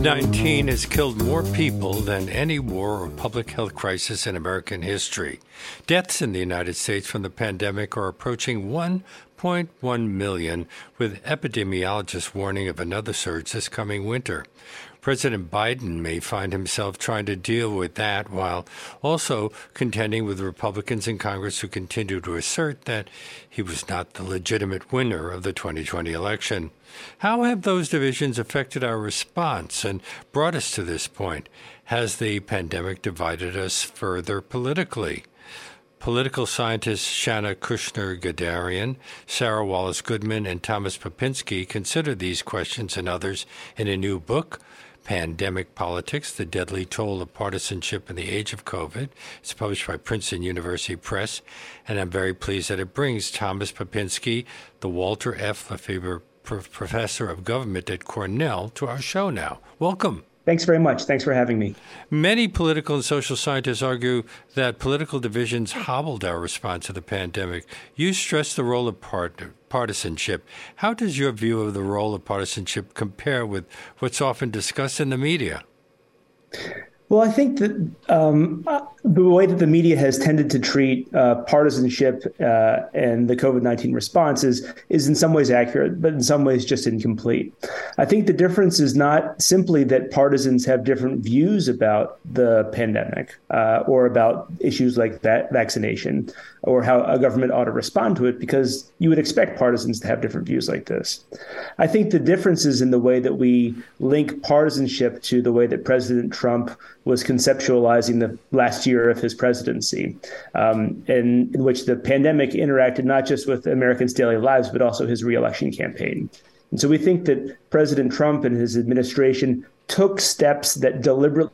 COVID 19 has killed more people than any war or public health crisis in American history. Deaths in the United States from the pandemic are approaching 1.1 million, with epidemiologists warning of another surge this coming winter. President Biden may find himself trying to deal with that while also contending with Republicans in Congress who continue to assert that he was not the legitimate winner of the 2020 election. How have those divisions affected our response and brought us to this point? Has the pandemic divided us further politically? Political scientists Shana Kushner Gadarian, Sara Wallace Goodman, and Thomas Pepinsky consider these questions and others in a new book, Pandemic Politics The Deadly Toll of Partisanship in the Age of COVID. It's published by Princeton University Press, and I'm very pleased that it brings Thomas Pepinsky, the Walter F. LaFeber Professor of Government at Cornell, to our show now. Welcome. Thanks very much. Thanks for having me. Many political and social scientists argue that political divisions hobbled our response to the pandemic. You stress the role of part- partisanship. How does your view of the role of partisanship compare with what's often discussed in the media? Well, I think that um, the way that the media has tended to treat uh, partisanship uh, and the COVID 19 response is, is in some ways accurate, but in some ways just incomplete. I think the difference is not simply that partisans have different views about the pandemic uh, or about issues like that vaccination or how a government ought to respond to it, because you would expect partisans to have different views like this. I think the difference is in the way that we link partisanship to the way that President Trump was conceptualizing the last year of his presidency, um, in, in which the pandemic interacted not just with Americans' daily lives, but also his reelection campaign. And so we think that President Trump and his administration took steps that deliberately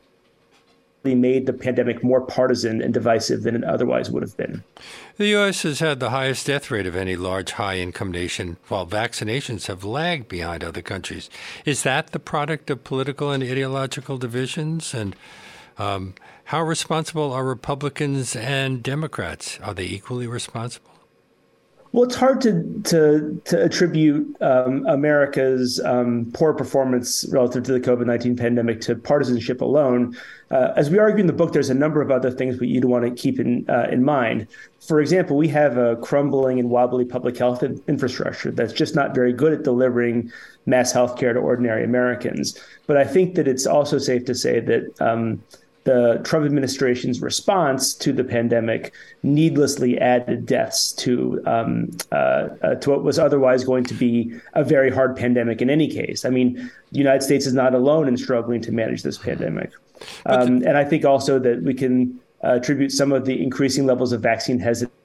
made the pandemic more partisan and divisive than it otherwise would have been. The U.S. has had the highest death rate of any large high income nation, while vaccinations have lagged behind other countries. Is that the product of political and ideological divisions? And um, how responsible are Republicans and Democrats? Are they equally responsible? Well, it's hard to to, to attribute um, America's um, poor performance relative to the COVID nineteen pandemic to partisanship alone. Uh, as we argue in the book, there's a number of other things that you'd want to keep in uh, in mind. For example, we have a crumbling and wobbly public health infrastructure that's just not very good at delivering mass health care to ordinary Americans. But I think that it's also safe to say that. Um, the Trump administration's response to the pandemic needlessly added deaths to um, uh, uh, to what was otherwise going to be a very hard pandemic in any case. I mean, the United States is not alone in struggling to manage this pandemic, um, and I think also that we can uh, attribute some of the increasing levels of vaccine hesitancy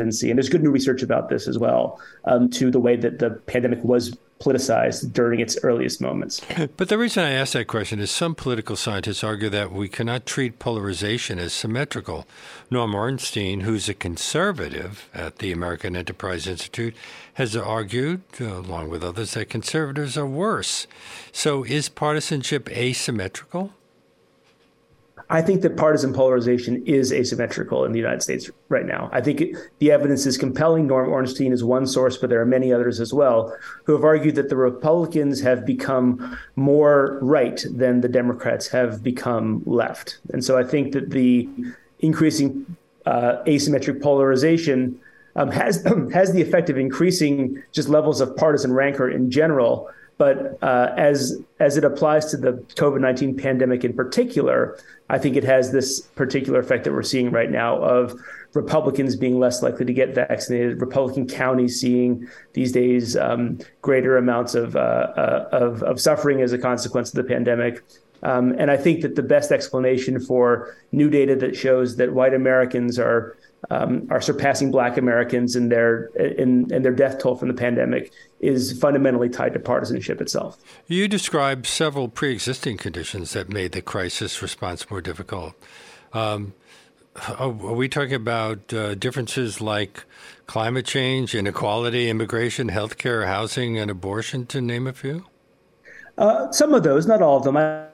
and there's good new research about this as well, um, to the way that the pandemic was politicized during its earliest moments. But the reason I ask that question is some political scientists argue that we cannot treat polarization as symmetrical. Norm Ornstein, who's a conservative at the American Enterprise Institute, has argued, uh, along with others, that conservatives are worse. So is partisanship asymmetrical? I think that partisan polarization is asymmetrical in the United States right now. I think it, the evidence is compelling. Norm Ornstein is one source, but there are many others as well who have argued that the Republicans have become more right than the Democrats have become left. And so I think that the increasing uh, asymmetric polarization um, has has the effect of increasing just levels of partisan rancor in general. But uh, as as it applies to the COVID nineteen pandemic in particular, I think it has this particular effect that we're seeing right now of Republicans being less likely to get vaccinated, Republican counties seeing these days um, greater amounts of, uh, uh, of, of suffering as a consequence of the pandemic. Um, and I think that the best explanation for new data that shows that white Americans are um, are surpassing Black Americans in their in, in their death toll from the pandemic is fundamentally tied to partisanship itself. You described several pre-existing conditions that made the crisis response more difficult. Um, are we talking about uh, differences like climate change, inequality, immigration, healthcare, housing, and abortion, to name a few? Uh, some of those, not all of them. I-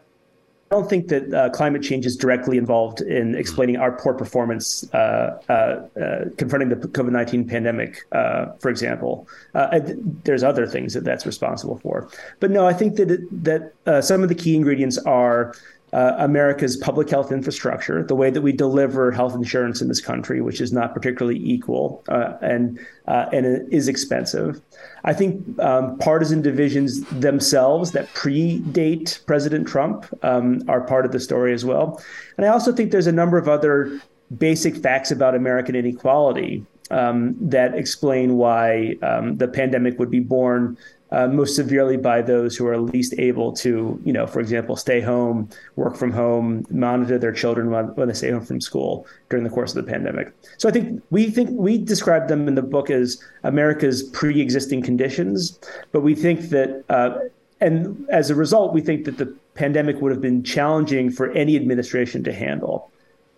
don't think that uh, climate change is directly involved in explaining our poor performance uh, uh, uh confronting the COVID nineteen pandemic, uh, for example. Uh, there's other things that that's responsible for, but no, I think that it, that some of the key ingredients are uh, America's public health infrastructure, the way that we deliver health insurance in this country, which is not particularly equal uh, and uh, and is expensive. I think um, partisan divisions themselves that predate President Trump um, are part of the story as well. And I also think there's a number of other basic facts about American inequality um, that explain why um, the pandemic would be borne uh, most severely by those who are least able to, you know, for example, stay home, work from home, monitor their children when, when, they stay home from school during the course of the pandemic. So I think we think we describe them in the book as America's pre-existing conditions, but we think that, uh, and as a result, we think that the pandemic would have been challenging for any administration to handle.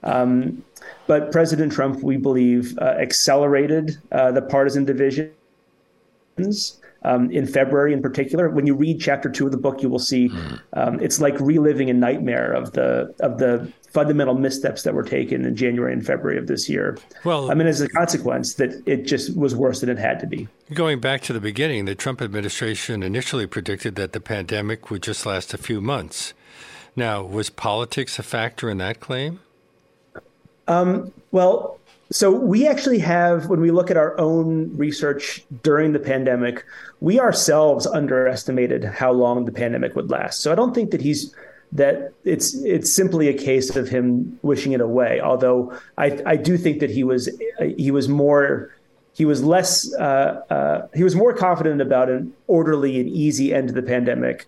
Um, but President Trump, we believe, uh, accelerated uh, the partisan divisions um, in February in particular. When you read chapter two of the book, you will see mm. um, it's like reliving a nightmare of the of the fundamental missteps that were taken in January and February of this year. Well, I mean, as a consequence, that it just was worse than it had to be. Going back to the beginning, the Trump administration initially predicted that the pandemic would just last a few months. Now, was politics a factor in that claim? Um, well, so we actually have, when we look at our own research during the pandemic, we ourselves underestimated how long the pandemic would last. So I don't think that he's that it's it's simply a case of him wishing it away. Although I I do think that he was he was more he was less uh, uh, he was more confident about an orderly and easy end to the pandemic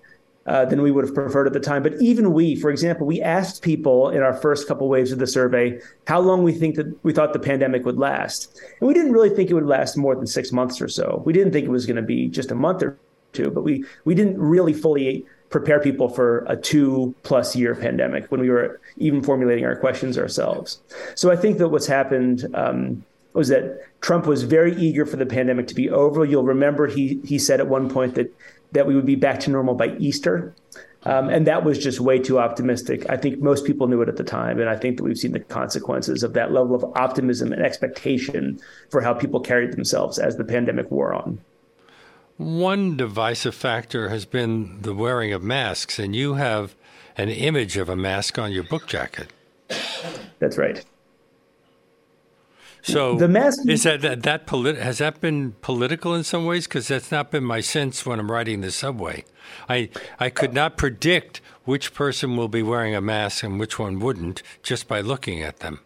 uh, than we would have preferred at the time. But even we, for example, we asked people in our first couple waves of the survey how long we think that we thought the pandemic would last, and we didn't really think it would last more than six months or so. We didn't think it was going to be just a month or two, but we we didn't really fully prepare people for a two plus year pandemic when we were even formulating our questions ourselves. So I think that what's happened. Um, was that Trump was very eager for the pandemic to be over. You'll remember he he said at one point that that we would be back to normal by Easter. Um, and that was just way too optimistic. I think most people knew it at the time. And I think that we've seen the consequences of that level of optimism and expectation for how people carried themselves as the pandemic wore on. One divisive factor has been the wearing of masks, and you have an image of a mask on your book jacket. That's right. So the mask is that that, that polit- has that been political in some ways? Because that's not been my sense when I'm riding the subway. I I could not predict which person will be wearing a mask and which one wouldn't just by looking at them.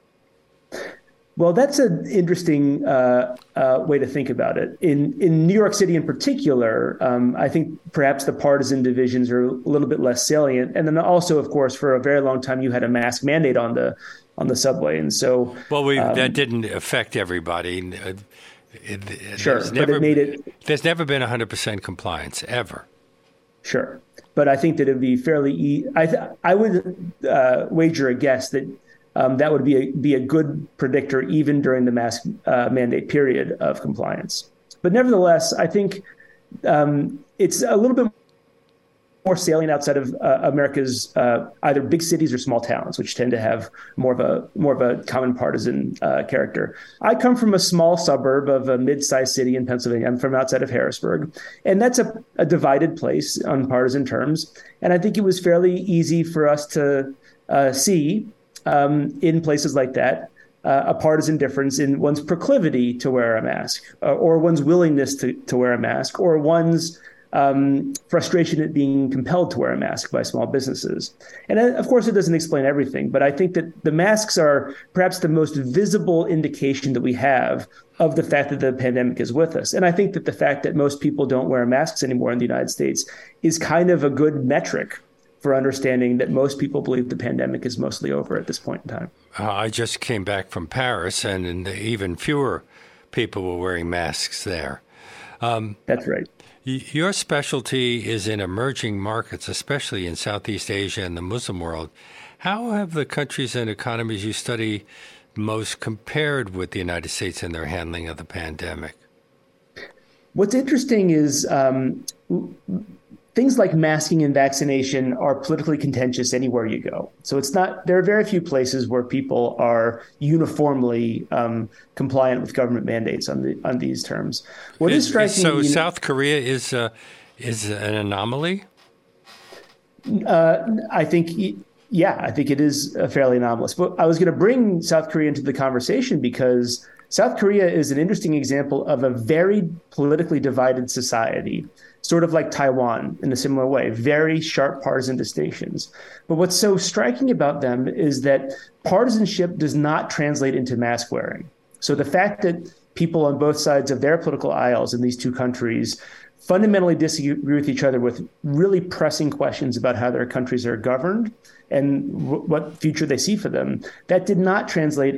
Well, that's an interesting uh, uh, way to think about it. In in New York City, in particular, um, I think perhaps the partisan divisions are a little bit less salient. And then also, of course, for a very long time, you had a mask mandate on the on the subway, and so well, we, um, that didn't affect everybody. It, it, sure, never, but it made it. There's never been 100 percent compliance ever. Sure, but I think that it'd be fairly. E- I th- I would uh, wager a guess that um, that would be a, be a good predictor even during the mask uh, mandate period of compliance. But nevertheless, I think um, it's a little bit more salient outside of uh, America's uh, either big cities or small towns, which tend to have more of a more of a common partisan uh, character. I come from a small suburb of a mid-sized city in Pennsylvania. I'm from outside of Harrisburg, and that's a, a divided place on partisan terms. And I think it was fairly easy for us to uh, see um, in places like that uh, a partisan difference in one's proclivity to wear a mask, uh, or one's willingness to, to wear a mask, or one's um, frustration at being compelled to wear a mask by small businesses. And uh, of course, it doesn't explain everything, but I think that the masks are perhaps the most visible indication that we have of the fact that the pandemic is with us. And I think that the fact that most people don't wear masks anymore in the United States is kind of a good metric for understanding that most people believe the pandemic is mostly over at this point in time. Uh, I just came back from Paris, and even fewer people were wearing masks there. Um, That's right. Your specialty is in emerging markets, especially in Southeast Asia and the Muslim world. How have the countries and economies you study most compared with the United States in their handling of the pandemic? What's interesting is um, things like masking and vaccination are politically contentious anywhere you go. So it's not. There are very few places where people are uniformly um, compliant with government mandates on the on these terms. What is, is striking? So South know, Korea is uh, is an anomaly. Uh, I think. Yeah, I think it is fairly anomalous. But I was going to bring South Korea into the conversation because South Korea is an interesting example of a very politically divided society sort of like Taiwan in a similar way, very sharp partisan distinctions. But what's so striking about them is that partisanship does not translate into mask wearing. So the fact that people on both sides of their political aisles in these two countries fundamentally disagree with each other with really pressing questions about how their countries are governed and w- what future they see for them, that did not translate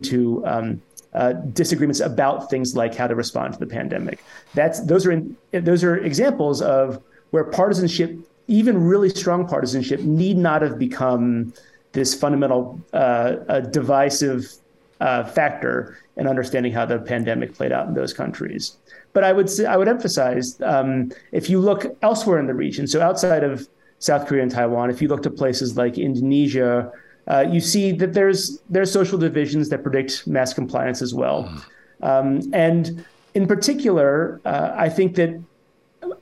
into um, uh, disagreements about things like how to respond to the pandemic. That's those are in, those are examples of where partisanship, even really strong partisanship, need not have become this fundamental uh, divisive uh, factor in understanding how the pandemic played out in those countries. But I would I would emphasize um, if you look elsewhere in the region, so outside of South Korea and Taiwan, if you look to places like Indonesia uh, you see that there's there's social divisions that predict mass compliance as well. Hmm. Um, and in particular, uh, I think that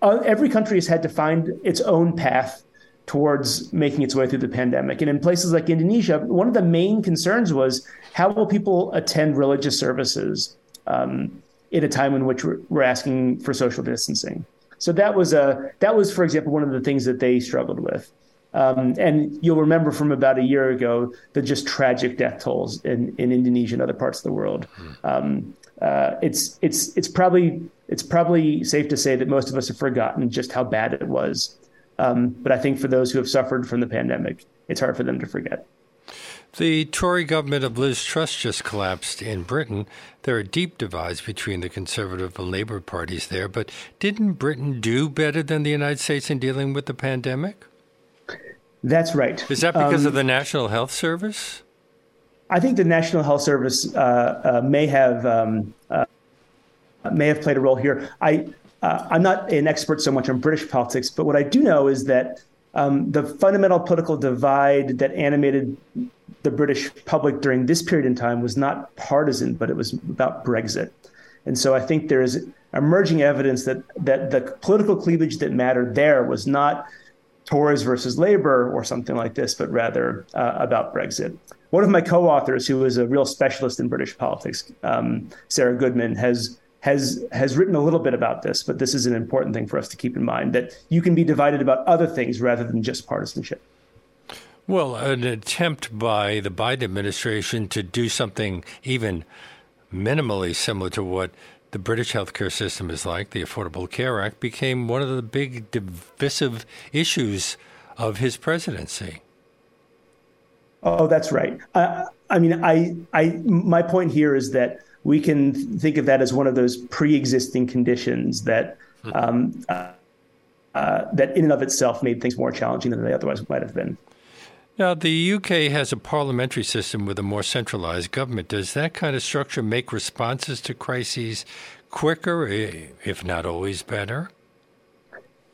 uh, every country has had to find its own path towards making its way through the pandemic. And in places like Indonesia, one of the main concerns was how will people attend religious services um, in a time in which we're, we're asking for social distancing. So that was a that was, for example, one of the things that they struggled with. Um, and you'll remember from about a year ago the just tragic death tolls in, in Indonesia and other parts of the world. Um, uh, it's it's it's probably it's probably safe to say that most of us have forgotten just how bad it was. Um, but I think for those who have suffered from the pandemic, it's hard for them to forget. The Tory government of Liz Truss just collapsed in Britain. There are deep divides between the Conservative and Labour parties there, but didn't Britain do better than the United States in dealing with the pandemic? That's right. Is that because um, of the National Health Service? I think the National Health Service uh, uh, may have um, uh, may have played a role here. I uh, I'm not an expert so much on British politics, but what I do know is that um, the fundamental political divide that animated the British public during this period in time was not partisan, but it was about Brexit. And so I think there is emerging evidence that that the political cleavage that mattered there was not Tories versus Labour or something like this, but rather uh, about Brexit. One of my co-authors, who is a real specialist in British politics, um, Sara Goodman, has has has written a little bit about this, but this is an important thing for us to keep in mind that you can be divided about other things rather than just partisanship. Well, an attempt by the Biden administration to do something even minimally similar to what the British healthcare system is like, the Affordable Care Act, became one of the big divisive issues of his presidency. Oh, that's right. Uh, I mean, I, I, my point here is that we can think of that as one of those pre-existing conditions that, hmm. um, uh, uh, that in and of itself made things more challenging than they otherwise might have been. Now, the UK has a parliamentary system with a more centralized government. Does that kind of structure make responses to crises quicker, if not always better?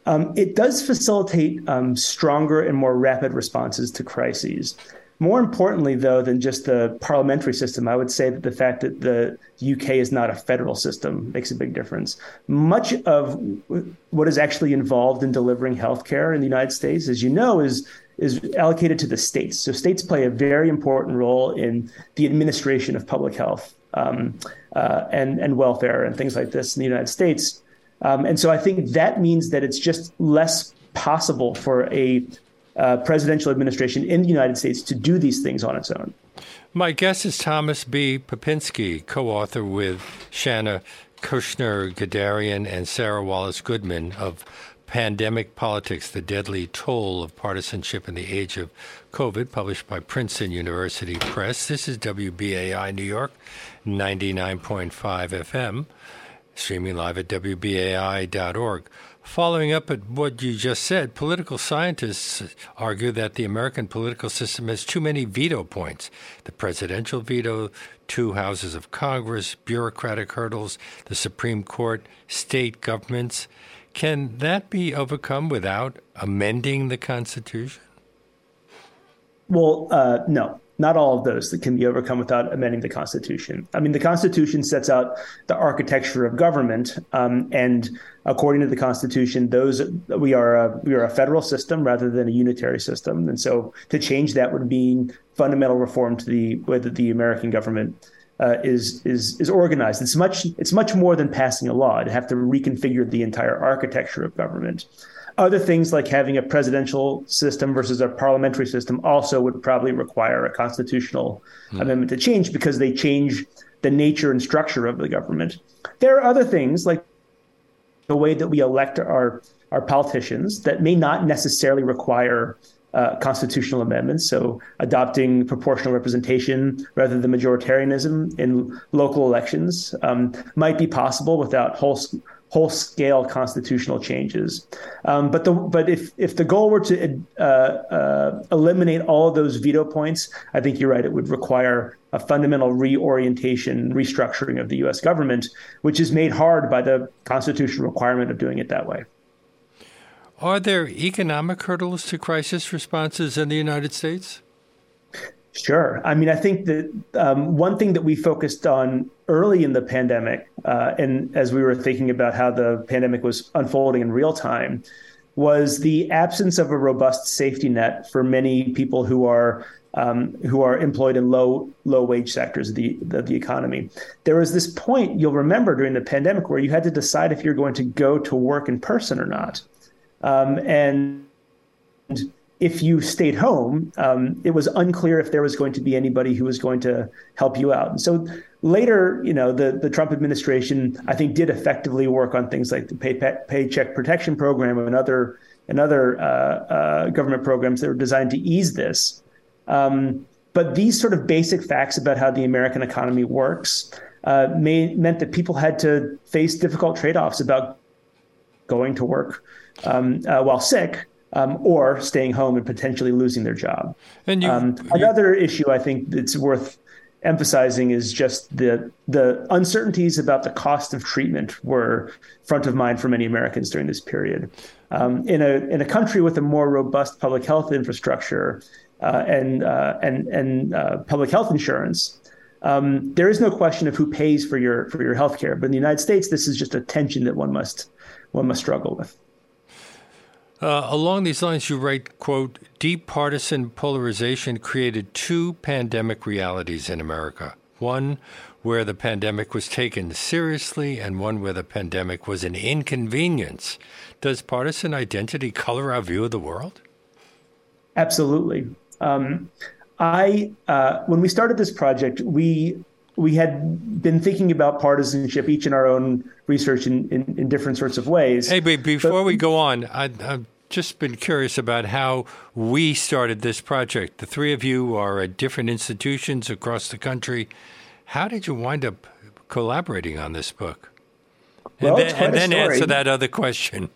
Um, it does facilitate um, stronger and more rapid responses to crises. More importantly, though, than just the parliamentary system, I would say that the fact that the UK is not a federal system makes a big difference. Much of what is actually involved in delivering healthcare in the United States, as you know, is is allocated to the states. So states play a very important role in the administration of public health um, uh, and and welfare and things like this in the United States. Um, and so I think that means that it's just less possible for a uh, presidential administration in the United States to do these things on its own. My guest is Thomas B. Pepinsky, co-author with Shana Kushner Gadarian and Sara Wallace Goodman of Pandemic Politics The Deadly Toll of Partisanship in the Age of COVID, published by Princeton University Press. This is WBAI New York, 99.5 FM, streaming live at WBAI.org. Following up at what you just said, political scientists argue that the American political system has too many veto points the presidential veto, two houses of Congress, bureaucratic hurdles, the Supreme Court, state governments. Can that be overcome without amending the Constitution? Well, uh, no, not all of those that can be overcome without amending the Constitution. I mean, the Constitution sets out the architecture of government, um, and according to the Constitution, those we are a, we are a federal system rather than a unitary system, and so to change that would mean fundamental reform to the way that the American government uh, is is is organized. It's much it's much more than passing a law. To have to reconfigure the entire architecture of government. Other things like having a presidential system versus a parliamentary system also would probably require a constitutional mm. amendment to change because they change the nature and structure of the government. There are other things like the way that we elect our our politicians that may not necessarily require uh, constitutional amendments. So adopting proportional representation rather than majoritarianism in local elections um, might be possible without whole whole scale constitutional changes. Um, but the but if if the goal were to uh, uh, eliminate all those veto points, I think you're right. It would require a fundamental reorientation, restructuring of the U.S. government, which is made hard by the constitutional requirement of doing it that way. Are there economic hurdles to crisis responses in the United States? Sure. I mean, I think that um, one thing that we focused on early in the pandemic, uh, and as we were thinking about how the pandemic was unfolding in real time, was the absence of a robust safety net for many people who are um, who are employed in low low wage sectors of the, of the economy. There was this point you'll remember during the pandemic where you had to decide if you're going to go to work in person or not. Um, and if you stayed home, um, it was unclear if there was going to be anybody who was going to help you out. And so later, you know, the, the Trump administration, I think, did effectively work on things like the pay, Paycheck Protection Program and other and other uh, uh, government programs that were designed to ease this. Um, but these sort of basic facts about how the American economy works uh, may, meant that people had to face difficult trade offs about going to work um, uh, while sick um, or staying home and potentially losing their job. And you, um, another you, issue I think that's worth emphasizing is just the the uncertainties about the cost of treatment were front of mind for many Americans during this period. Um, in a in a country with a more robust public health infrastructure uh, and uh, and and uh, public health insurance. Um, there is no question of who pays for your for your health care, but in the United States, this is just a tension that one must one must struggle with. Uh, along these lines, you write, quote, deep partisan polarization created two pandemic realities in America. One where the pandemic was taken seriously and one where the pandemic was an inconvenience. Does partisan identity color our view of the world? Absolutely. Um, I, uh, when we started this project, we we had been thinking about partisanship, each in our own research in, in, in different sorts of ways. Hey, but before but, we go on, I, have just been curious about how we started this project. The three of you are at different institutions across the country. How did you wind up collaborating on this book? Well, and then, and then answer that other question.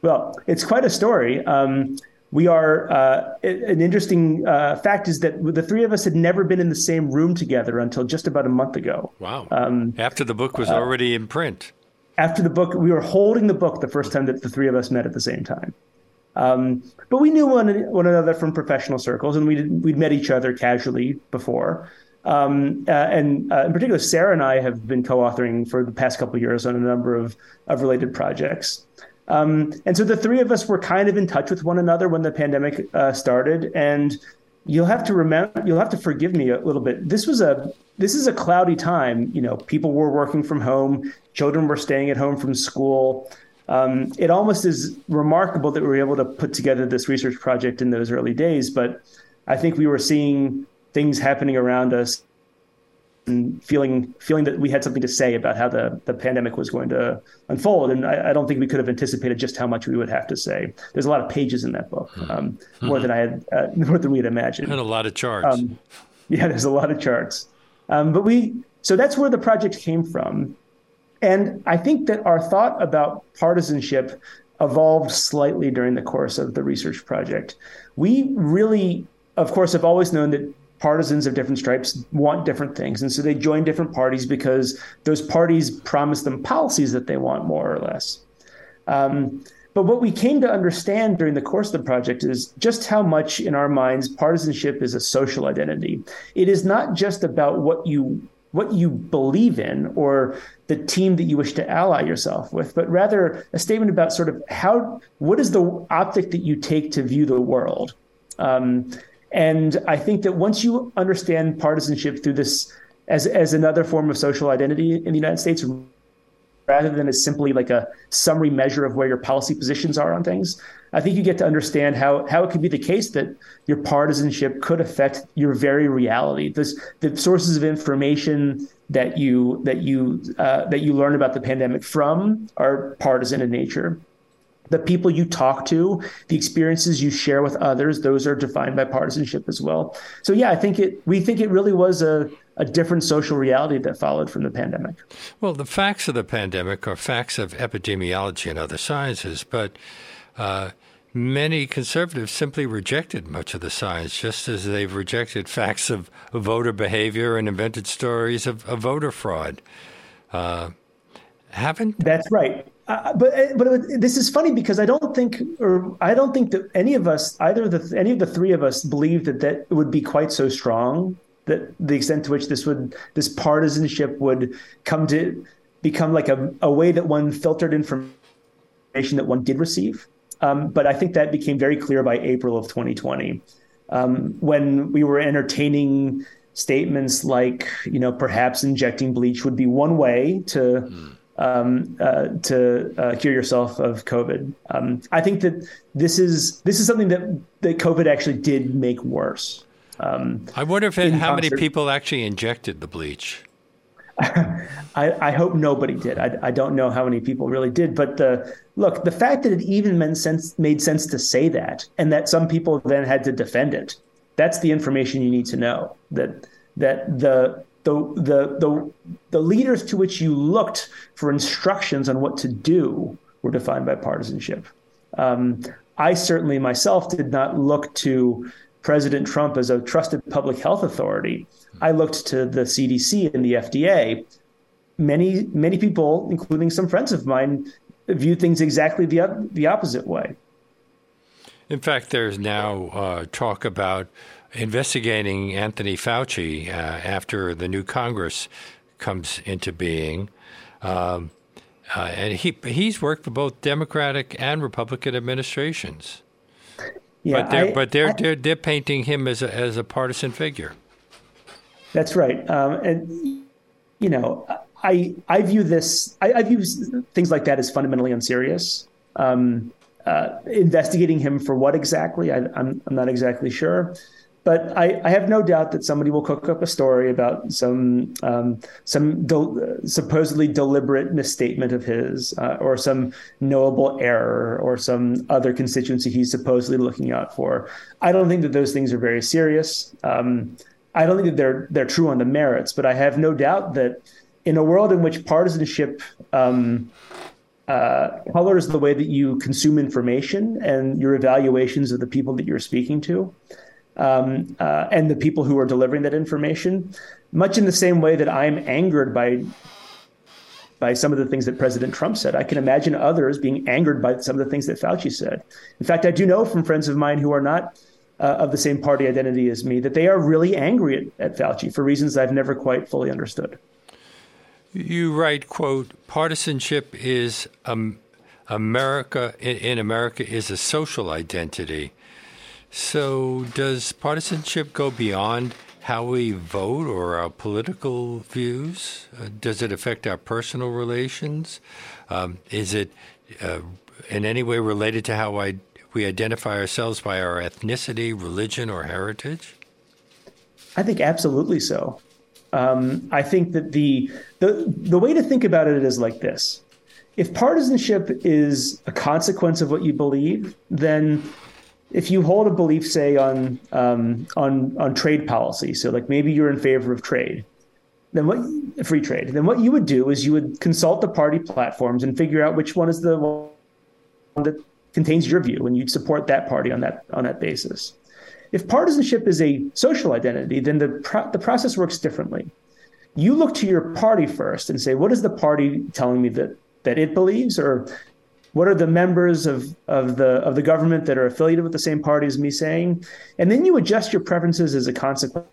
Well, it's quite a story. Um, we are uh, an interesting uh, fact is that the three of us had never been in the same room together until just about a month ago. Wow! Um, after the book was uh, already in print. After the book, we were holding the book the first time that the three of us met at the same time. Um, but we knew one one another from professional circles, and we'd we'd met each other casually before. Um, uh, and uh, in particular, Sara and I have been co-authoring for the past couple years on a number of of related projects. Um, and so the three of us were kind of in touch with one another when the pandemic uh, started. And you'll have to remember, you'll have to forgive me a little bit. This was a this is a cloudy time. You know, people were working from home, children were staying at home from school. Um, it almost is remarkable that we were able to put together this research project in those early days. But I think we were seeing things happening around us and feeling feeling that we had something to say about how the, the pandemic was going to unfold. And I, I, don't think we could have anticipated just how much we would have to say. There's a lot of pages in that book, hmm. um, more than I had, uh, more than we had imagined, and a lot of charts. Um, yeah, there's a lot of charts. Um, but we so that's where the project came from, and I think that our thought about partisanship evolved slightly during the course of the research project. We really, of course, have always known that partisans of different stripes want different things. And so they join different parties because those parties promise them policies that they want more or less. Um, but what we came to understand during the course of the project is just how much, in our minds, partisanship is a social identity. It is not just about what you what you believe in or the team that you wish to ally yourself with, but rather a statement about sort of how what is the optic that you take to view the world. Um, and I think that once you understand partisanship through this as as another form of social identity in the United States, rather than as simply like a summary measure of where your policy positions are on things, I think you get to understand how how it could be the case that your partisanship could affect your very reality. This, the sources of information that you that you uh, that you learn about the pandemic from are partisan in nature the people you talk to, the experiences you share with others, those are defined by partisanship as well. So yeah, I think it we think it really was a, a different social reality that followed from the pandemic. Well, the facts of the pandemic are facts of epidemiology and other sciences, but uh, many conservatives simply rejected much of the science, just as they've rejected facts of, voter behavior and invented stories of, of voter fraud. Uh, haven't that's right but but this is funny because I don't think, or I don't think that any of us, either the any of the three of us, believe that that would be quite so strong. That the extent to which this would this partisanship would come to become like a, a way that one filtered information that one did receive. Um, but I think that became very clear by April of 2020, um, when we were entertaining statements like, you know, perhaps injecting bleach would be one way to. Mm um, uh, to uh, cure yourself of COVID. Um, I think that this is this is something that that COVID actually did make worse. Um, I wonder if it, how concert. many people actually injected the bleach. I, I, hope nobody did. I, I, don't know how many people really did, but the look, the fact that it even made sense made sense to say that, and that some people then had to defend it. That's the information you need to know. That that the the, the, the, the leaders to which you looked for instructions on what to do were defined by partisanship. Um, I certainly myself did not look to President Trump as a trusted public health authority. I looked to the CDC and the FDA. Many many people, including some friends of mine, view things exactly the the opposite way. In fact, there's now uh, talk about investigating Anthony Fauci uh, after the new Congress comes into being. Um, uh, and he he's worked for both Democratic and Republican administrations. Yeah, but they're I, but they're, I, they're they're painting him as a as a partisan figure. That's right, um, and you know, I I view this I, I view things like that as fundamentally unserious. Um, uh, investigating him for what exactly? I, I'm I'm not exactly sure. But I, I, have no doubt that somebody will cook up a story about some um, some de- supposedly deliberate misstatement of his, uh, or some knowable error, or some other constituency he's supposedly looking out for. I don't think that those things are very serious. Um, I don't think that they're they're true on the merits, but I have no doubt that in a world in which partisanship um, uh, colors the way that you consume information and your evaluations of the people that you're speaking to um, uh, and the people who are delivering that information, much in the same way that I'm angered by by some of the things that President Trump said. I can imagine others being angered by some of the things that Fauci said. In fact, I do know from friends of mine who are not uh, of the same party identity as me that they are really angry at, at Fauci for reasons I've never quite fully understood. You write, quote, partisanship is um, America in, in America is a social identity. So, does partisanship go beyond how we vote or our political views? Uh, does it affect our personal relations? Um, is it uh, in any way related to how I, we identify ourselves by our ethnicity, religion, or heritage? I think absolutely so. Um, I think that the, the the way to think about it is like this: if partisanship is a consequence of what you believe, then if you hold a belief, say on um, on on trade policy, so like maybe you're in favor of trade, then what free trade, then what you would do is you would consult the party platforms and figure out which one is the one that contains your view, and you'd support that party on that on that basis. If partisanship is a social identity, then the pro- the process works differently. You look to your party first and say, what is the party telling me that that it believes, or what are the members of, of the of the government that are affiliated with the same party as me saying? And then you adjust your preferences as a consequence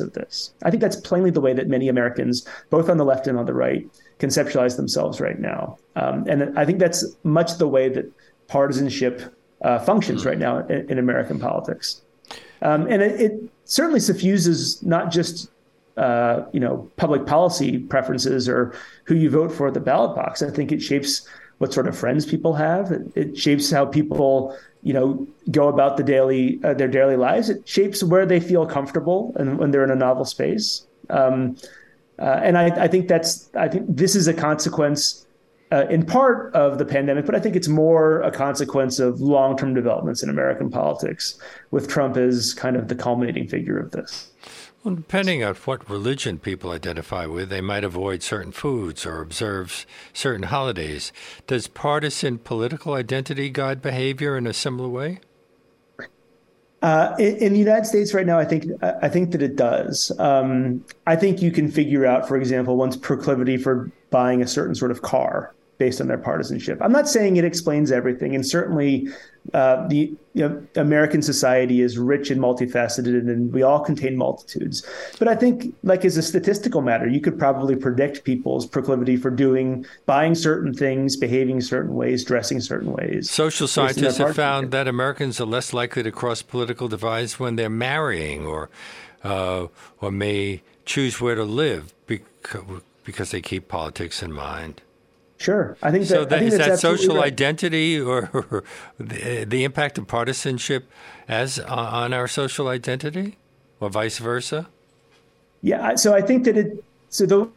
of this. I think that's plainly the way that many Americans, both on the left and on the right, conceptualize themselves right now. Um, and I think that's much the way that partisanship uh, functions right now in, in American politics. Um, and it, it, certainly suffuses not just uh, you know public policy preferences or who you vote for at the ballot box. I think it shapes what sort of friends people have. It, shapes how people you know go about the daily uh, their daily lives. It shapes where they feel comfortable and when they're in a novel space. Um, uh, and I, I, think that's I think this is a consequence uh, in part of the pandemic, but I think it's more a consequence of long term developments in American politics, with Trump as kind of the culminating figure of this. Well, depending on what religion people identify with, they might avoid certain foods or observe certain holidays. Does partisan political identity guide behavior in a similar way? Uh, in, the United States right now, I think I think that it does. Um, I think you can figure out, for example, one's proclivity for buying a certain sort of car based on their partisanship. I'm not saying it explains everything, and certainly uh, the you know, American society is rich and multifaceted, and we all contain multitudes. But I think, like as a statistical matter, you could probably predict people's proclivity for doing, buying certain things, behaving certain ways, dressing certain ways. Social scientists have found that Americans are less likely to cross political divides when they're marrying, or uh, or may choose where to live because, because they keep politics in mind. Sure, I think so. That, that is that social right. identity or, or the, the, impact of partisanship as uh, on our social identity, or vice versa? Yeah, so I think that it. So the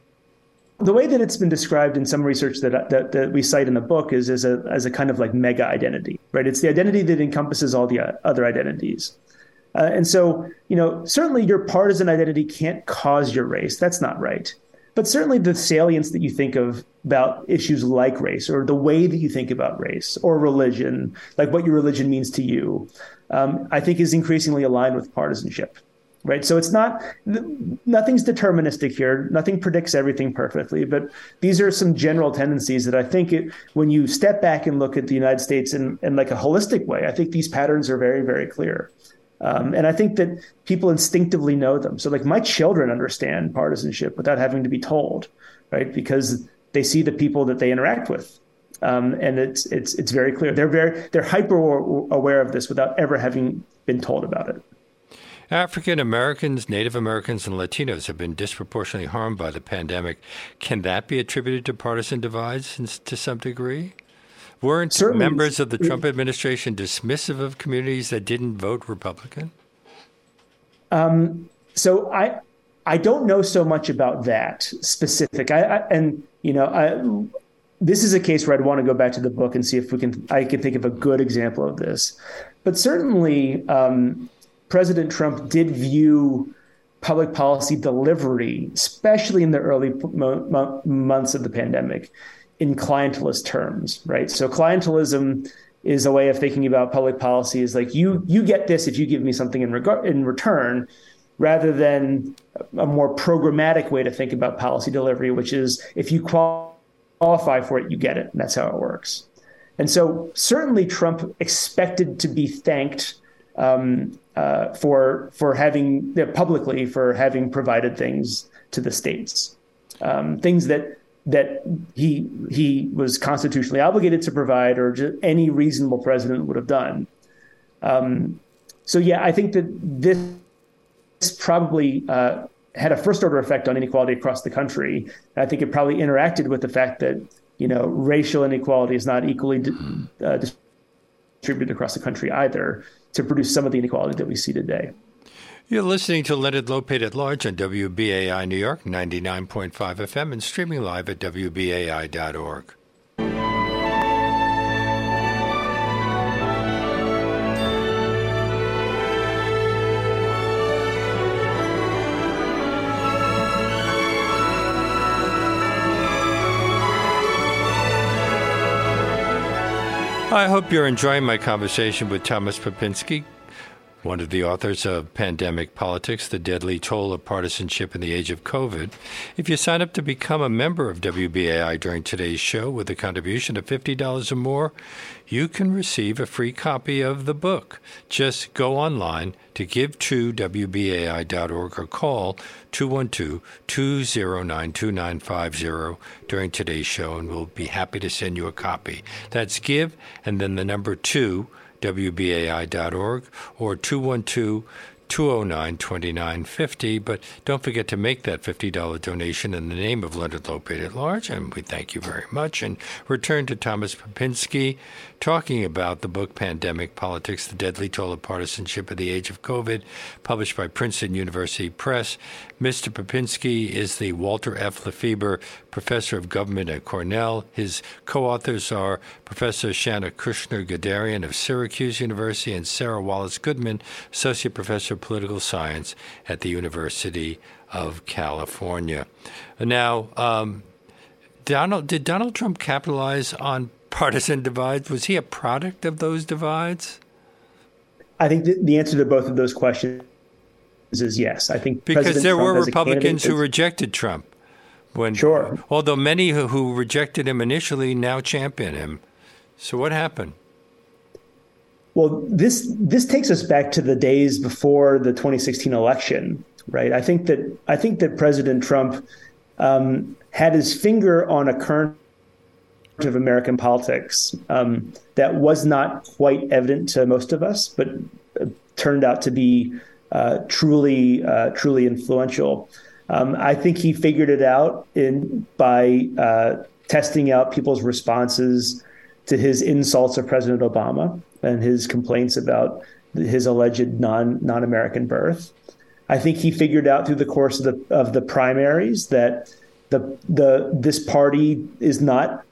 the way that it's been described in some research that, that, that we cite in the book is as a as a kind of like mega identity, right? It's the identity that encompasses all the other identities. Uh, and so, you know, certainly your partisan identity can't cause your race. That's not right but certainly the salience that you think of about issues like race or the way that you think about race or religion, like what your religion means to you, um, I think is increasingly aligned with partisanship. Right. So it's not, nothing's deterministic here. Nothing predicts everything perfectly. But these are some general tendencies that I think it, when you step back and look at the United States in, in like a holistic way, I think these patterns are very, very clear. Um, and I think that people instinctively know them. So, like, my children understand partisanship without having to be told, right? Because they see the people that they interact with, um, and it's it's it's very clear. They're very they're hyper aware of this without ever having been told about it. African Americans, Native Americans, and Latinos have been disproportionately harmed by the pandemic. Can that be attributed to partisan divides to some degree? Weren't Certainly, members of the Trump administration dismissive of communities that didn't vote Republican? Um, so I I don't know so much about that specific. I, I and you know I, this is a case where I'd want to go back to the book and see if we can I can think of a good example of this. But certainly, um, President Trump did view public policy delivery, especially in the early mo- mo- months of the pandemic, in clientelist terms, right? So clientelism is a way of thinking about public policy is like you you get this if you give me something in regard in return rather than a more programmatic way to think about policy delivery which is if you qualify for it you get it. And that's how it works. And so certainly trump expected to be thanked um, uh, for for having publicly for having provided things to the states. Um, things that that he he was constitutionally obligated to provide, or any reasonable president would have done. Um, so yeah, I think that this probably uh, had a first order effect on inequality across the country. And I think it probably interacted with the fact that you know racial inequality is not equally uh, distributed across the country either to produce some of the inequality that we see today. You're listening to Leonard Lopate at Large on WBAI New York, 99.5 FM, and streaming live at WBAI.org. I hope you're enjoying my conversation with Thomas Pepinsky, one of the authors of Pandemic Politics The Deadly Toll of Partisanship in the Age of COVID. If you sign up to become a member of WBAI during today's show with a contribution of $50 or more, you can receive a free copy of the book. Just go online to give2wbai.org or call 212 209 2950 during today's show, and we'll be happy to send you a copy. That's give and then the number 2 wbai.org or 212 209 2950. But don't forget to make that $50 donation in the name of Leonard Lopate at Large, and we thank you very much. And return to Thomas Pepinsky talking about the book Pandemic Politics The Deadly Toll of Partisanship in the Age of COVID, published by Princeton University Press. Mr. Pepinsky is the Walter F. LaFeber Professor of Government at Cornell. His co authors are Professor Shana Kushner Gadarian of Syracuse University and Sara Wallace Goodman, Associate Professor of Political Science at the University of California. Now, um, Donald, did Donald Trump capitalize on partisan divides? Was he a product of those divides? I think the answer to both of those questions is yes. I think because President there Trump were Republicans who rejected Trump. When, sure. Although many who, who rejected him initially now champion him. So what happened? Well, this this takes us back to the days before the 2016 election, right? I think that I think that President Trump um, had his finger on a current of American politics um, that was not quite evident to most of us, but uh, turned out to be uh, truly, uh, truly influential. Um, I think he figured it out in by uh, testing out people's responses to his insults of President Obama and his complaints about his alleged non non American birth. I think he figured out through the course of the of the primaries that the the this party is not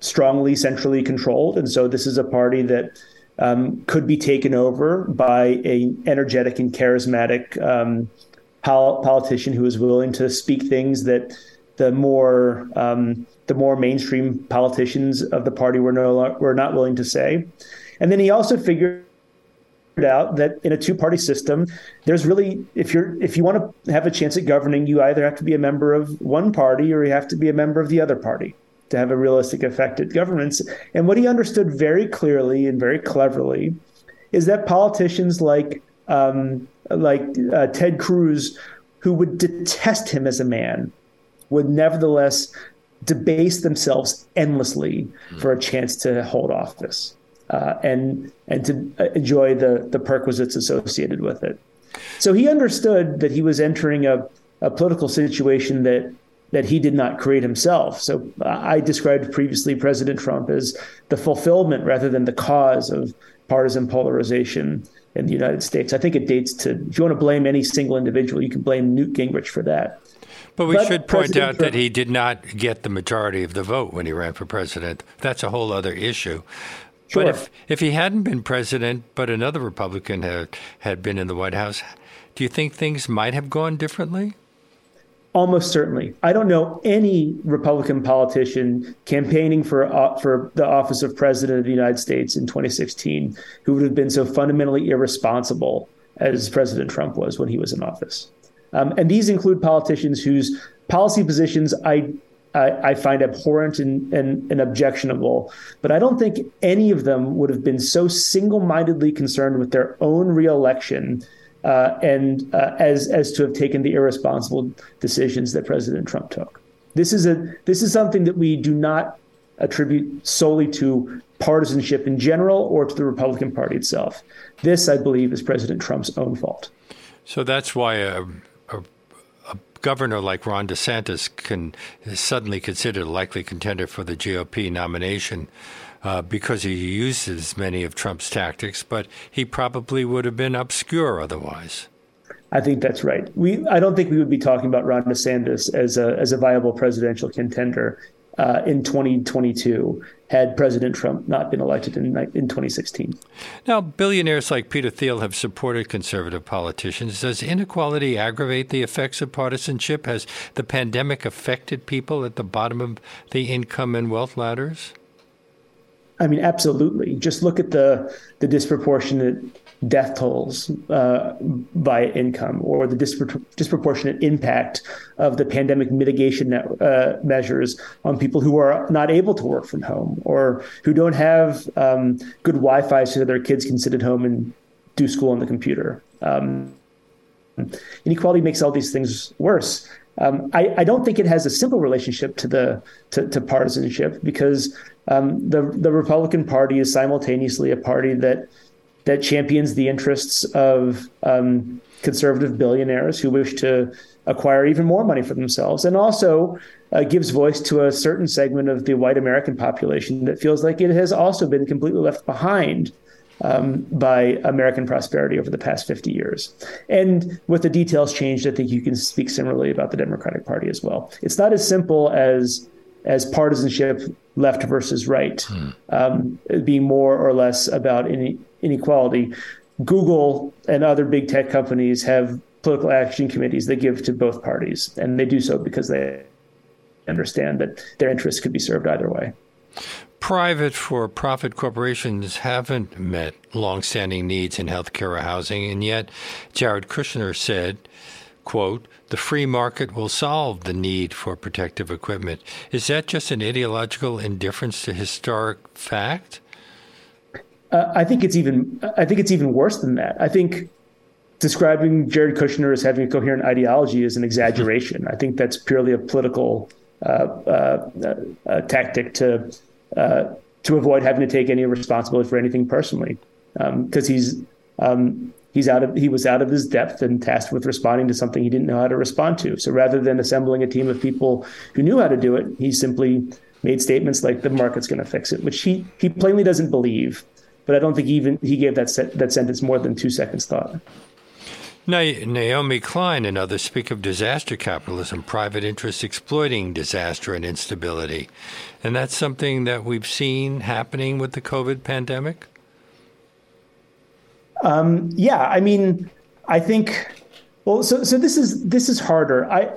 strongly centrally controlled, and so this is a party that um, could be taken over by a energetic and charismatic um, pol- politician who is willing to speak things that the more um, the more mainstream politicians of the party were no were not willing to say. And then he also figured out that in a two-party system, there's really if you're if you want to have a chance at governing, you either have to be a member of one party or you have to be a member of the other party to have a realistic effect at governments. And what he understood very clearly and very cleverly is that politicians like um, like uh, Ted Cruz, who would detest him as a man, would nevertheless debase themselves endlessly mm. for a chance to hold office uh, and and to enjoy the the perquisites associated with it. So he understood that he was entering a, a political situation that that he did not create himself. So uh, I described previously President Trump as the fulfillment rather than the cause of partisan polarization in the United States. I think it dates to, if you want to blame any single individual, you can blame Newt Gingrich for that. But we but should point President out Trump, that he did not get the majority of the vote when he ran for president. That's a whole other issue. Sure. But if, if he hadn't been president, but another Republican had, had been in the White House, do you think things might have gone differently? Almost certainly. I don't know any Republican politician campaigning for uh, for the office of president of the United States in 2016 who would have been so fundamentally irresponsible as President Trump was when he was in office. Um, and these include politicians whose policy positions I I, I find abhorrent and, and, and, objectionable. But I don't think any of them would have been so single mindedly concerned with their own reelection uh, and uh, as as to have taken the irresponsible decisions that President Trump took. This is a this is something that we do not attribute solely to partisanship in general or to the Republican Party itself. This, I believe, is President Trump's own fault. So that's why a, a, a governor like Ron DeSantis can suddenly considered a likely contender for the GOP nomination uh, because he uses many of Trump's tactics, but he probably would have been obscure otherwise. I think that's right. We I don't think we would be talking about Ron DeSantis as a as a viable presidential contender uh, in 2022 had President Trump not been elected in in 2016. Now, billionaires like Peter Thiel have supported conservative politicians. Does inequality aggravate the effects of partisanship? Has the pandemic affected people at the bottom of the income and wealth ladders? I mean, absolutely. Just look at the the disproportionate death tolls uh, by income or the dispro- disproportionate impact of the pandemic mitigation net, uh, measures on people who are not able to work from home or who don't have um, good Wi-Fi so that their kids can sit at home and do school on the computer. Um, inequality makes all these things worse. Um, I, I, don't think it has a simple relationship to the to, to partisanship because um, the the Republican Party is simultaneously a party that that champions the interests of um, conservative billionaires who wish to acquire even more money for themselves, and also uh, gives voice to a certain segment of the white American population that feels like it has also been completely left behind um, by American prosperity over the past 50 years. And with the details changed, I think you can speak similarly about the Democratic Party as well. It's not as simple as as partisanship, left versus right, hmm. um, being more or less about inequality. Google and other big tech companies have political action committees that give to both parties, and they do so because they understand that their interests could be served either way. Private for profit corporations haven't met longstanding needs in healthcare or housing, and yet Jared Kushner said, quote, the free market will solve the need for protective equipment. Is that just an ideological indifference to historic fact? Uh, I think it's even. I think it's even worse than that. I think describing Jared Kushner as having a coherent ideology is an exaggeration. I think that's purely a political uh, uh, uh tactic to uh, to avoid having to take any responsibility for anything personally, because um, he's um, he's out of he was out of his depth and tasked with responding to something he didn't know how to respond to. So rather than assembling a team of people who knew how to do it, he simply made statements like the market's going to fix it, which he he plainly doesn't believe but I don't think even he gave that se- that sentence more than two seconds thought. Naomi Klein and others speak of disaster capitalism, private interests exploiting disaster and instability. And that's something that we've seen happening with the COVID pandemic? Um, yeah, I mean, I think, well, so, so this is, this is harder. I,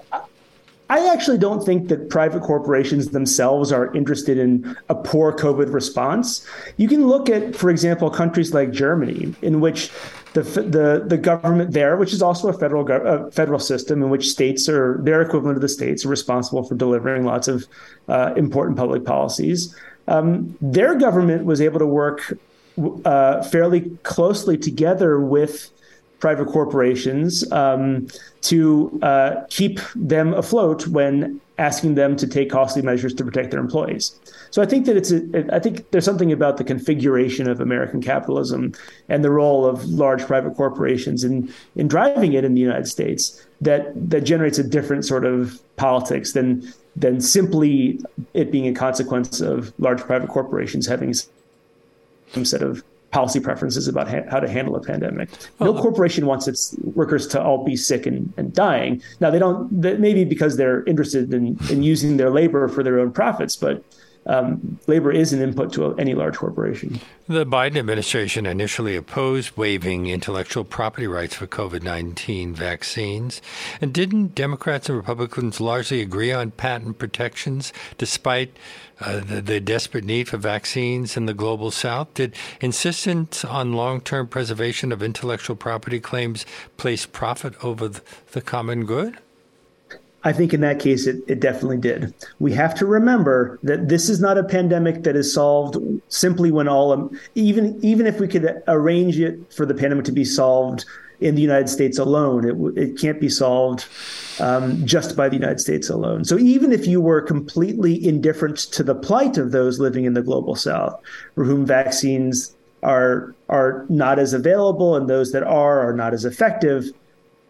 I actually don't think that private corporations themselves are interested in a poor COVID response. You can look at, for example, countries like Germany, in which the the the government there, which is also a federal federal system, in which states are their equivalent of the states are responsible for delivering lots of uh, important public policies. Um, their government was able to work uh, fairly closely together with private corporations um, to uh, keep them afloat when asking them to take costly measures to protect their employees. So I think that it's a, I think there's something about the configuration of American capitalism and the role of large private corporations in in driving it in the United States that that generates a different sort of politics than than simply it being a consequence of large private corporations having some set of policy preferences about ha- how to handle a pandemic. No corporation wants its workers to all be sick and, and dying. Now they don't. That maybe because they're interested in, in using their labor for their own profits, but um, labor is an input to any large corporation. The Biden administration initially opposed waiving intellectual property rights for COVID 19 vaccines. And didn't Democrats and Republicans largely agree on patent protections despite uh, the, the, desperate need for vaccines in the global south? Did insistence on long term preservation of intellectual property claims place profit over the, common good? I think in that case, it, it definitely did. We have to remember that this is not a pandemic that is solved simply when all, even even if we could arrange it for the pandemic to be solved in the United States alone, it it can't be solved um, just by the United States alone. So even if you were completely indifferent to the plight of those living in the global South, for whom vaccines are are not as available and those that are are not as effective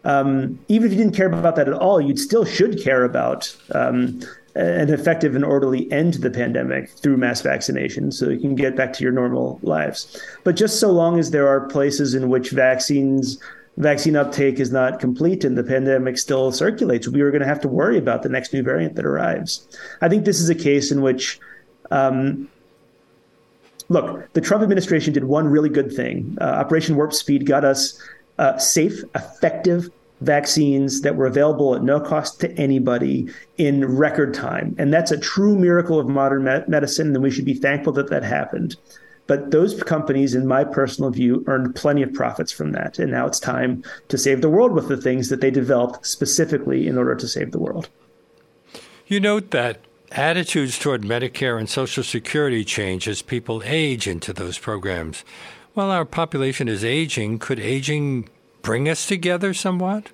um, even if you didn't care about that at all, you'd still should care about um, an effective and orderly end to the pandemic through mass vaccination so you can get back to your normal lives. But just so long as there are places in which vaccines vaccine uptake is not complete and the pandemic still circulates, we are going to have to worry about the next new variant that arrives. I think this is a case in which um, look, the Trump administration did one really good thing. Uh, Operation Warp Speed got us uh, safe, effective vaccines that were available at no cost to anybody in record time. And that's a true miracle of modern me- medicine, and we should be thankful that that happened. But those companies, in my personal view, earned plenty of profits from that. And now it's time to save the world with the things that they developed specifically in order to save the world. You note that attitudes toward Medicare and Social Security change as people age into those programs. While our population is aging, could aging bring us together somewhat?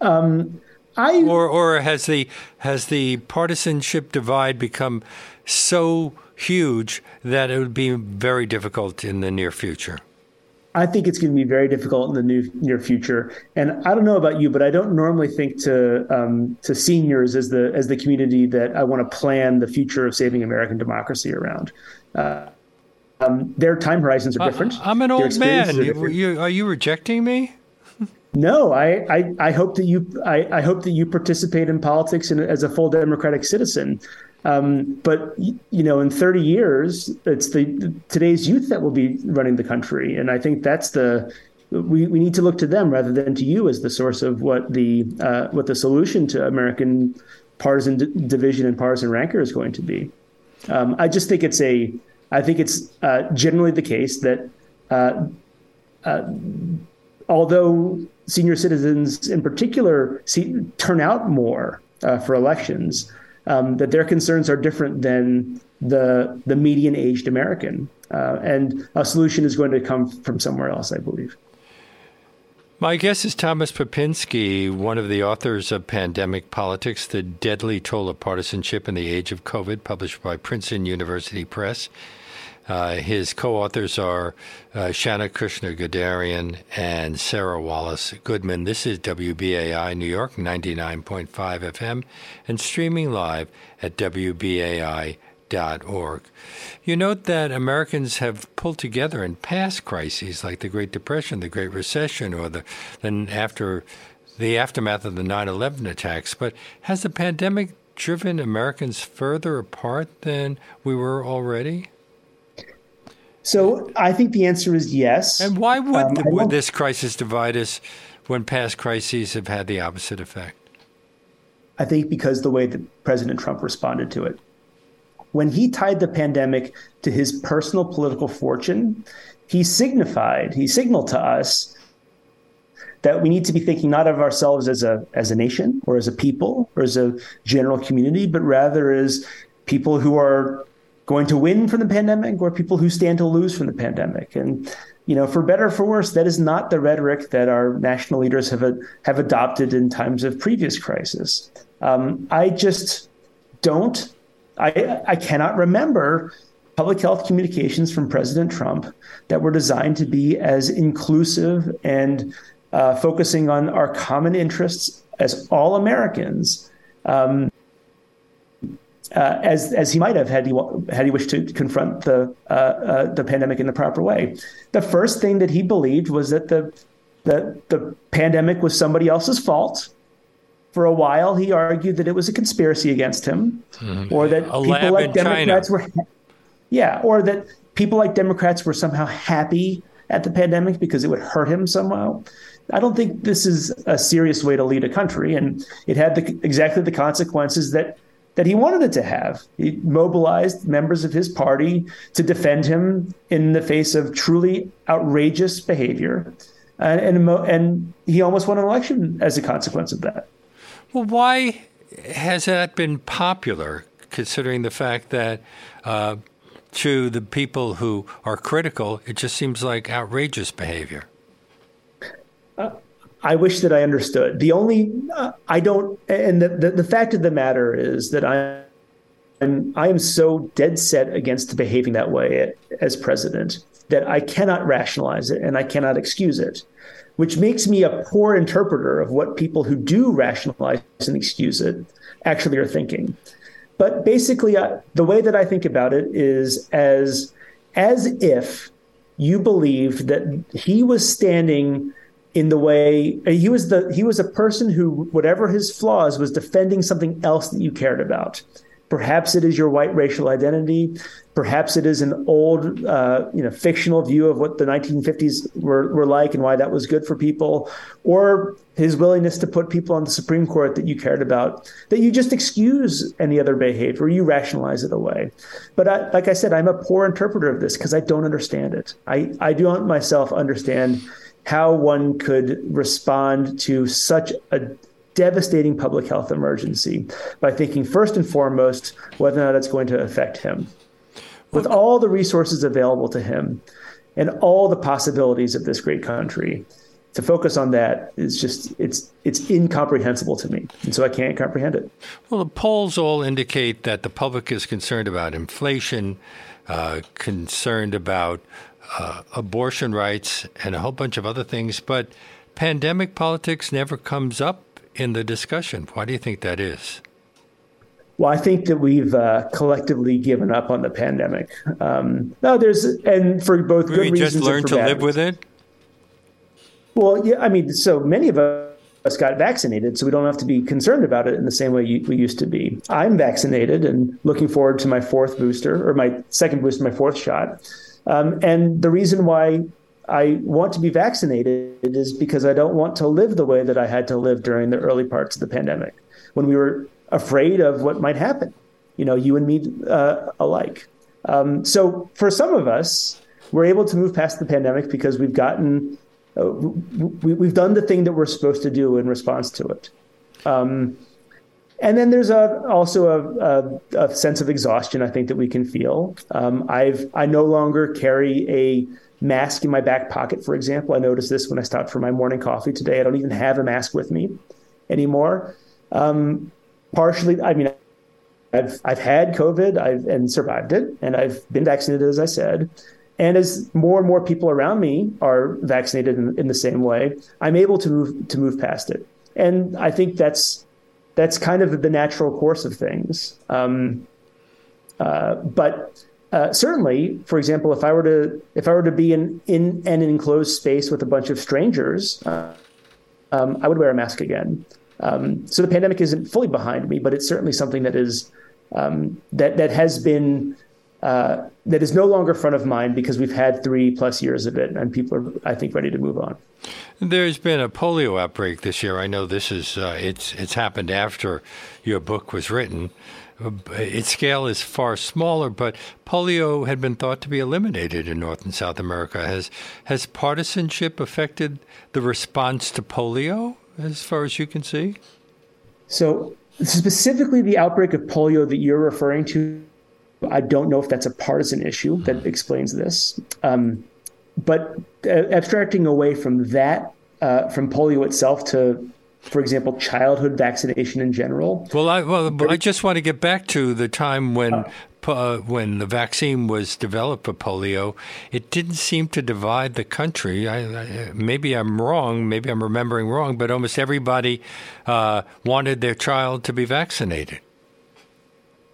Um, I or or has the has the partisanship divide become so huge that it would be very difficult in the near future? I think it's going to be very difficult in the new, near future. And I don't know about you, but I don't normally think to um, to seniors as the as the community that I want to plan the future of saving American democracy around. Uh, um, their time horizons are different. Uh, I'm an old man. You, you, are you rejecting me? No, I, I, I, hope that you I, I, hope that you participate in politics in, as a full democratic citizen. Um, but you know, in 30 years, it's the today's youth that will be running the country, and I think that's the we, we need to look to them rather than to you as the source of what the uh, what the solution to American partisan d- division and partisan rancor is going to be. Um, I just think it's a I think it's uh, generally the case that uh, uh although senior citizens in particular see, turn out more uh, for elections, um, that their concerns are different than the the median aged American, uh, and a solution is going to come from somewhere else, I believe. My guest is Thomas Pepinsky, one of the authors of Pandemic Politics, The Deadly Toll of Partisanship in the Age of COVID, published by Princeton University Press. Uh, his co-authors are uh, Shana Kushner Gadarian and Sara Wallace Goodman. This is WBAI New York 99.5 FM and streaming live at WBAI.org. You note that Americans have pulled together in past crises like the Great Depression, the Great Recession, or the then after the aftermath of the 9/11 attacks. But has the pandemic driven Americans further apart than we were already? So I think the answer is yes. And why would, um, would this crisis divide us when past crises have had the opposite effect? I think because the way that President Trump responded to it. When he tied the pandemic to his personal political fortune, he signified, he signaled to us that we need to be thinking not of ourselves as a as a nation or as a people or as a general community, but rather as people who are going to win from the pandemic or people who stand to lose from the pandemic. And you know, for better or for worse, that is not the rhetoric that our national leaders have have adopted in times of previous crisis. Um, I just don't. I I cannot remember public health communications from President Trump that were designed to be as inclusive and uh, focusing on our common interests as all Americans. Um, uh, as as he might have had he had he wished to confront the uh, uh, the pandemic in the proper way. The first thing that he believed was that the the the pandemic was somebody else's fault. For a while, he argued that it was a conspiracy against him, mm-hmm. or that a people like Democrats China. were, yeah, or that people like Democrats were somehow happy at the pandemic because it would hurt him somehow. I don't think this is a serious way to lead a country, and it had the, exactly the consequences that that he wanted it to have. He mobilized members of his party to defend him in the face of truly outrageous behavior. And, and, and he almost won an election as a consequence of that. Well, why has that been popular, considering the fact that uh, to the people who are critical, it just seems like outrageous behavior? Uh, I wish that I understood. The only uh, I don't, and the, the, the fact of the matter is that I. I'm, I am so dead set against behaving that way as president that I cannot rationalize it and I cannot excuse it, which makes me a poor interpreter of what people who do rationalize and excuse it actually are thinking. But basically, uh, the way that I think about it is as as if you believed that he was standing in the way he was the he was a person who whatever his flaws was defending something else that you cared about Perhaps it is your white racial identity. Perhaps it is an old, uh, you know, fictional view of what the 1950s were, were like and why that was good for people, or his willingness to put people on the Supreme Court that you cared about, that you just excuse any other behavior, you rationalize it away. But I, like I said, I'm a poor interpreter of this because I don't understand it. I, I don't myself understand how one could respond to such a devastating public health emergency by thinking first and foremost whether or not it's going to affect him. With all the resources available to him and all the possibilities of this great country, to focus on that is just it's it's incomprehensible to me. And so i can't comprehend it. Well the polls all indicate that the public is concerned about inflation uh, concerned about uh, abortion rights and a whole bunch of other things but pandemic politics never comes up in the discussion. Why do you think that is? Well, I think that we've uh, collectively given up on the pandemic. Um, no, there's and for both good we reasons. We just learned to live with it. Well, yeah, I mean, so many of us got vaccinated, so we don't have to be concerned about it in the same way we used to be. I'm vaccinated and looking forward to my fourth booster or my second booster, my fourth shot. Um, and the reason why I want to be vaccinated is because I don't want to live the way that I had to live during the early parts of the pandemic when we were afraid of what might happen, you know, you and me uh, alike. Um, so for some of us, we're able to move past the pandemic because we've gotten, uh, we, have done the thing that we're supposed to do in response to it. Um, and then there's a, also a, a, a, sense of exhaustion, I think, that we can feel. Um, I've I no longer carry a mask in my back pocket, for example. I noticed this when I stopped for my morning coffee today. I don't even have a mask with me anymore. Um, partially, I mean, I've I've had COVID, I've and survived it, and I've been vaccinated, as I said. And as more and more people around me are vaccinated in, in the same way, I'm able to move to move past it. And I think that's that's kind of the natural course of things. Um, uh, but uh, certainly, for example, if I were to if I were to be in in an enclosed space with a bunch of strangers, uh, um, I would wear a mask again. Um, so the pandemic isn't fully behind me, but it's certainly something that is um, that that has been uh, that is no longer front of mind because we've had three plus years of it, and people are, I think, ready to move on. There's been a polio outbreak this year. I know this is uh, it's it's happened after your book was written. Its scale is far smaller, but polio had been thought to be eliminated in North and South America. Has has partisanship affected the response to polio, as far as you can see? So, specifically, the outbreak of polio that you're referring to, I don't know if that's a partisan issue that explains this. Um, but uh, abstracting away from that, uh, from polio itself to for example, childhood vaccination in general. Well, I well, I just want to get back to the time when uh, uh, when the vaccine was developed for polio. It didn't seem to divide the country. I, I, maybe I'm wrong. Maybe I'm remembering wrong. But almost everybody uh, wanted their child to be vaccinated.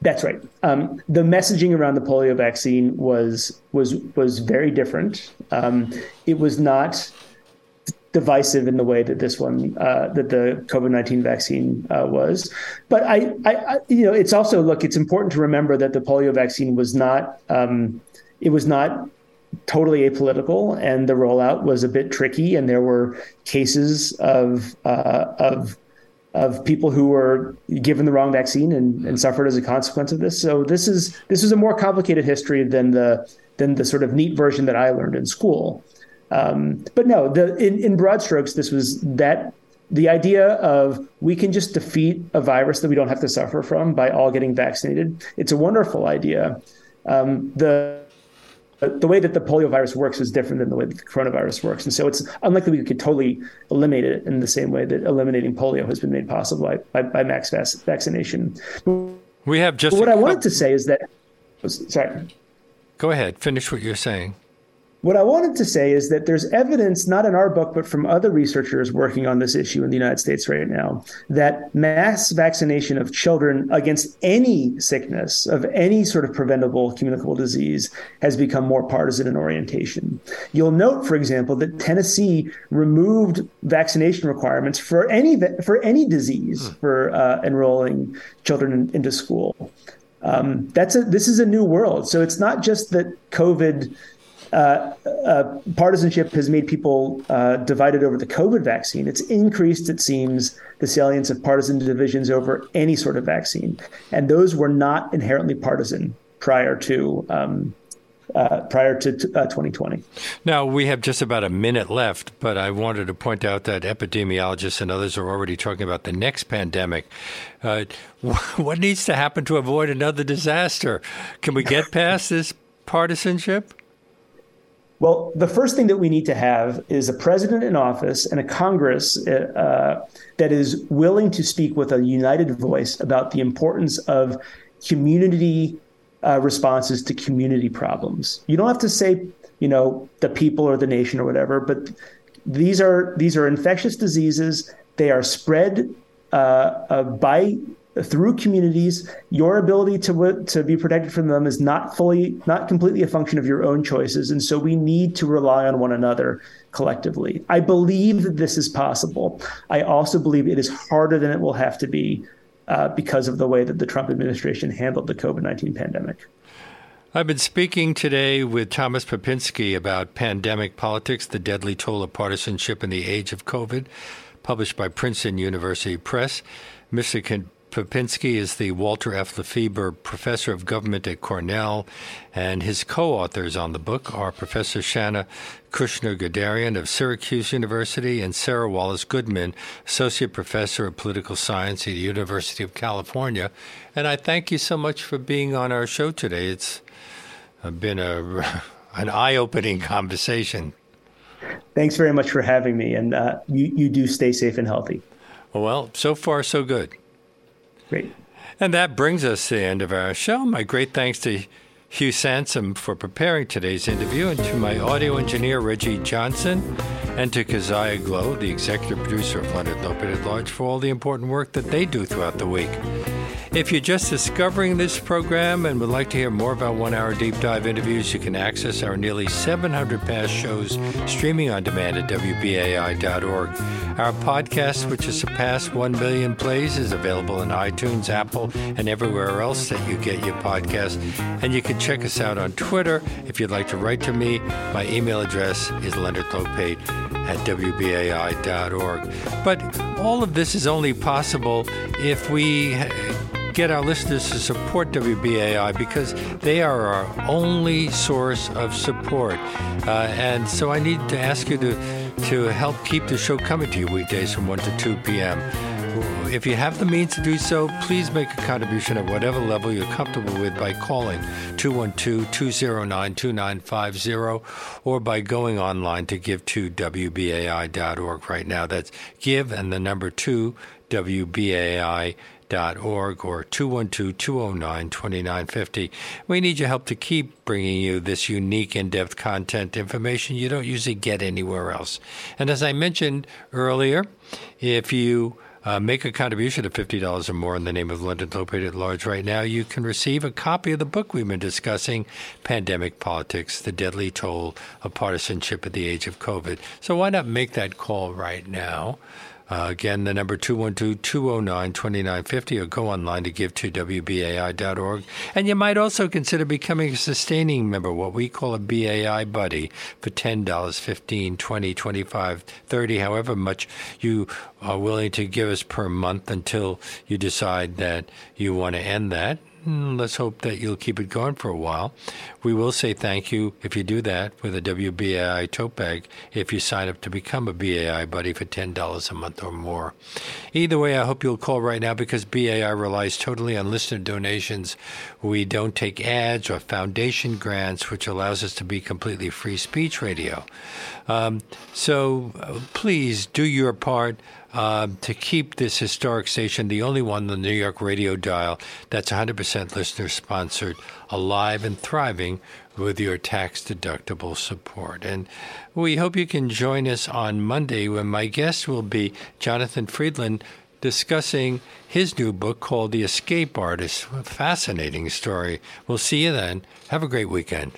That's right. Um, the messaging around the polio vaccine was was was very different. Um, it was not divisive in the way that this one uh, that the COVID nineteen vaccine uh, was. But I, I, I, you know, it's also look. It's important to remember that the polio vaccine was not. Um, it was not totally apolitical, and the rollout was a bit tricky, and there were cases of uh, of of people who were given the wrong vaccine and, and suffered as a consequence of this. So this is this is a more complicated history than the than the sort of neat version that I learned in school. Um, but no, the in, in broad strokes, this was that the idea of we can just defeat a virus that we don't have to suffer from by all getting vaccinated. It's a wonderful idea. Um, the Uh, the way that the polio virus works is different than the way that the coronavirus works, and so it's unlikely we could totally eliminate it in the same way that eliminating polio has been made possible by by, by max vaccination. We have just what I wanted to say is that. Sorry. Go ahead. Finish what you're saying. What I wanted to say is that there's evidence, not in our book, but from other researchers working on this issue in the United States right now, that mass vaccination of children against any sickness, of any sort of preventable communicable disease, has become more partisan in orientation. You'll note, for example, that Tennessee removed vaccination requirements for any for any disease hmm. for uh, enrolling children in, into school. Um, that's a this is a new world. So it's not just that COVID uh, uh, partisanship has made people uh, divided over the COVID vaccine. It's increased, it seems, the salience of partisan divisions over any sort of vaccine, and those were not inherently partisan prior to um, uh, prior to t- uh, 2020. Now, we have just about a minute left, but I wanted to point out that epidemiologists and others are already talking about the next pandemic. Uh, what needs to happen to avoid another disaster? Can we get past this partisanship? Well, the first thing that we need to have is a president in office and a Congress uh, that is willing to speak with a united voice about the importance of community uh, responses to community problems. You don't have to say, you know, the people or the nation or whatever, but these are these are infectious diseases. They are spread uh, uh, by through communities. Your ability to to be protected from them is not fully, not completely a function of your own choices, and so we need to rely on one another collectively. I believe that this is possible. I also believe it is harder than it will have to be uh, because of the way that the Trump administration handled the COVID 19 pandemic. I've been speaking today with Thomas Pepinsky about pandemic politics, the deadly toll of partisanship in the age of COVID, published by Princeton University Press. Mr. Pepinsky is the Walter F. LaFeber Professor of Government at Cornell, and his co authors on the book are Professor Shana Kushner Gadarian of Syracuse University and Sara Wallace Goodman, Associate Professor of Political Science at the University of California. And I thank you so much for being on our show today. It's been a, an eye opening conversation. Thanks very much for having me, and uh, you, you do stay safe and healthy. Well, so far, so good. Great. And that brings us to the end of our show. My great thanks to Hugh Sansom for preparing today's interview, and to my audio engineer, Reggie Johnson, and to Keziah Glow, the executive producer of Leonard Lopate at Large, for all the important work that they do throughout the week. If you're just discovering this program and would like to hear more about one hour deep dive interviews, you can access our nearly 700 past shows streaming on demand at WBAI.org. Our podcast, which has surpassed 1 million plays, is available in iTunes, Apple, and everywhere else that you get your podcast. And you can check us out on Twitter. If you'd like to write to me, my email address is Leonard Lopate at WBAI.org. But all of this is only possible if we get our listeners to support WBAI because they are our only source of support. Uh, and so I need to ask you to, to help keep the show coming to you weekdays from 1 to 2 p.m. If you have the means to do so, please make a contribution at whatever level you're comfortable with by calling 212 209 2950 or by going online to give to WBAI.org right now. That's give and the number 2 WBAI.org org or 212-209-2950. We need your help to keep bringing you this unique in-depth content information you don't usually get anywhere else. And as I mentioned earlier, if you uh, make a contribution of $50 or more in the name of Leonard Lopate at Large right now, you can receive a copy of the book we've been discussing, Pandemic Politics, The Deadly Toll of Partisanship at the Age of COVID. So why not make that call right now? Uh, again, the number 212-209-2950 or go online to give to WBAI.org. And you might also consider becoming a sustaining member, what we call a BAI buddy, for $10, 15 20 25 30 however much you are willing to give us per month until you decide that you want to end that. Hmm, let's hope that you'll keep it going for a while. We will say thank you if you do that with a WBAI tote bag if you sign up to become a BAI buddy for $10 a month or more. Either way, I hope you'll call right now because BAI relies totally on listener donations. We don't take ads or foundation grants, which allows us to be completely free speech radio. Um, so uh, please do your part. Uh, to keep this historic station, the only one on the New York radio dial that's 100% listener sponsored, alive and thriving with your tax deductible support. And we hope you can join us on Monday when my guest will be Jonathan Freedland discussing his new book called The Escape Artist. A fascinating story. We'll see you then. Have a great weekend.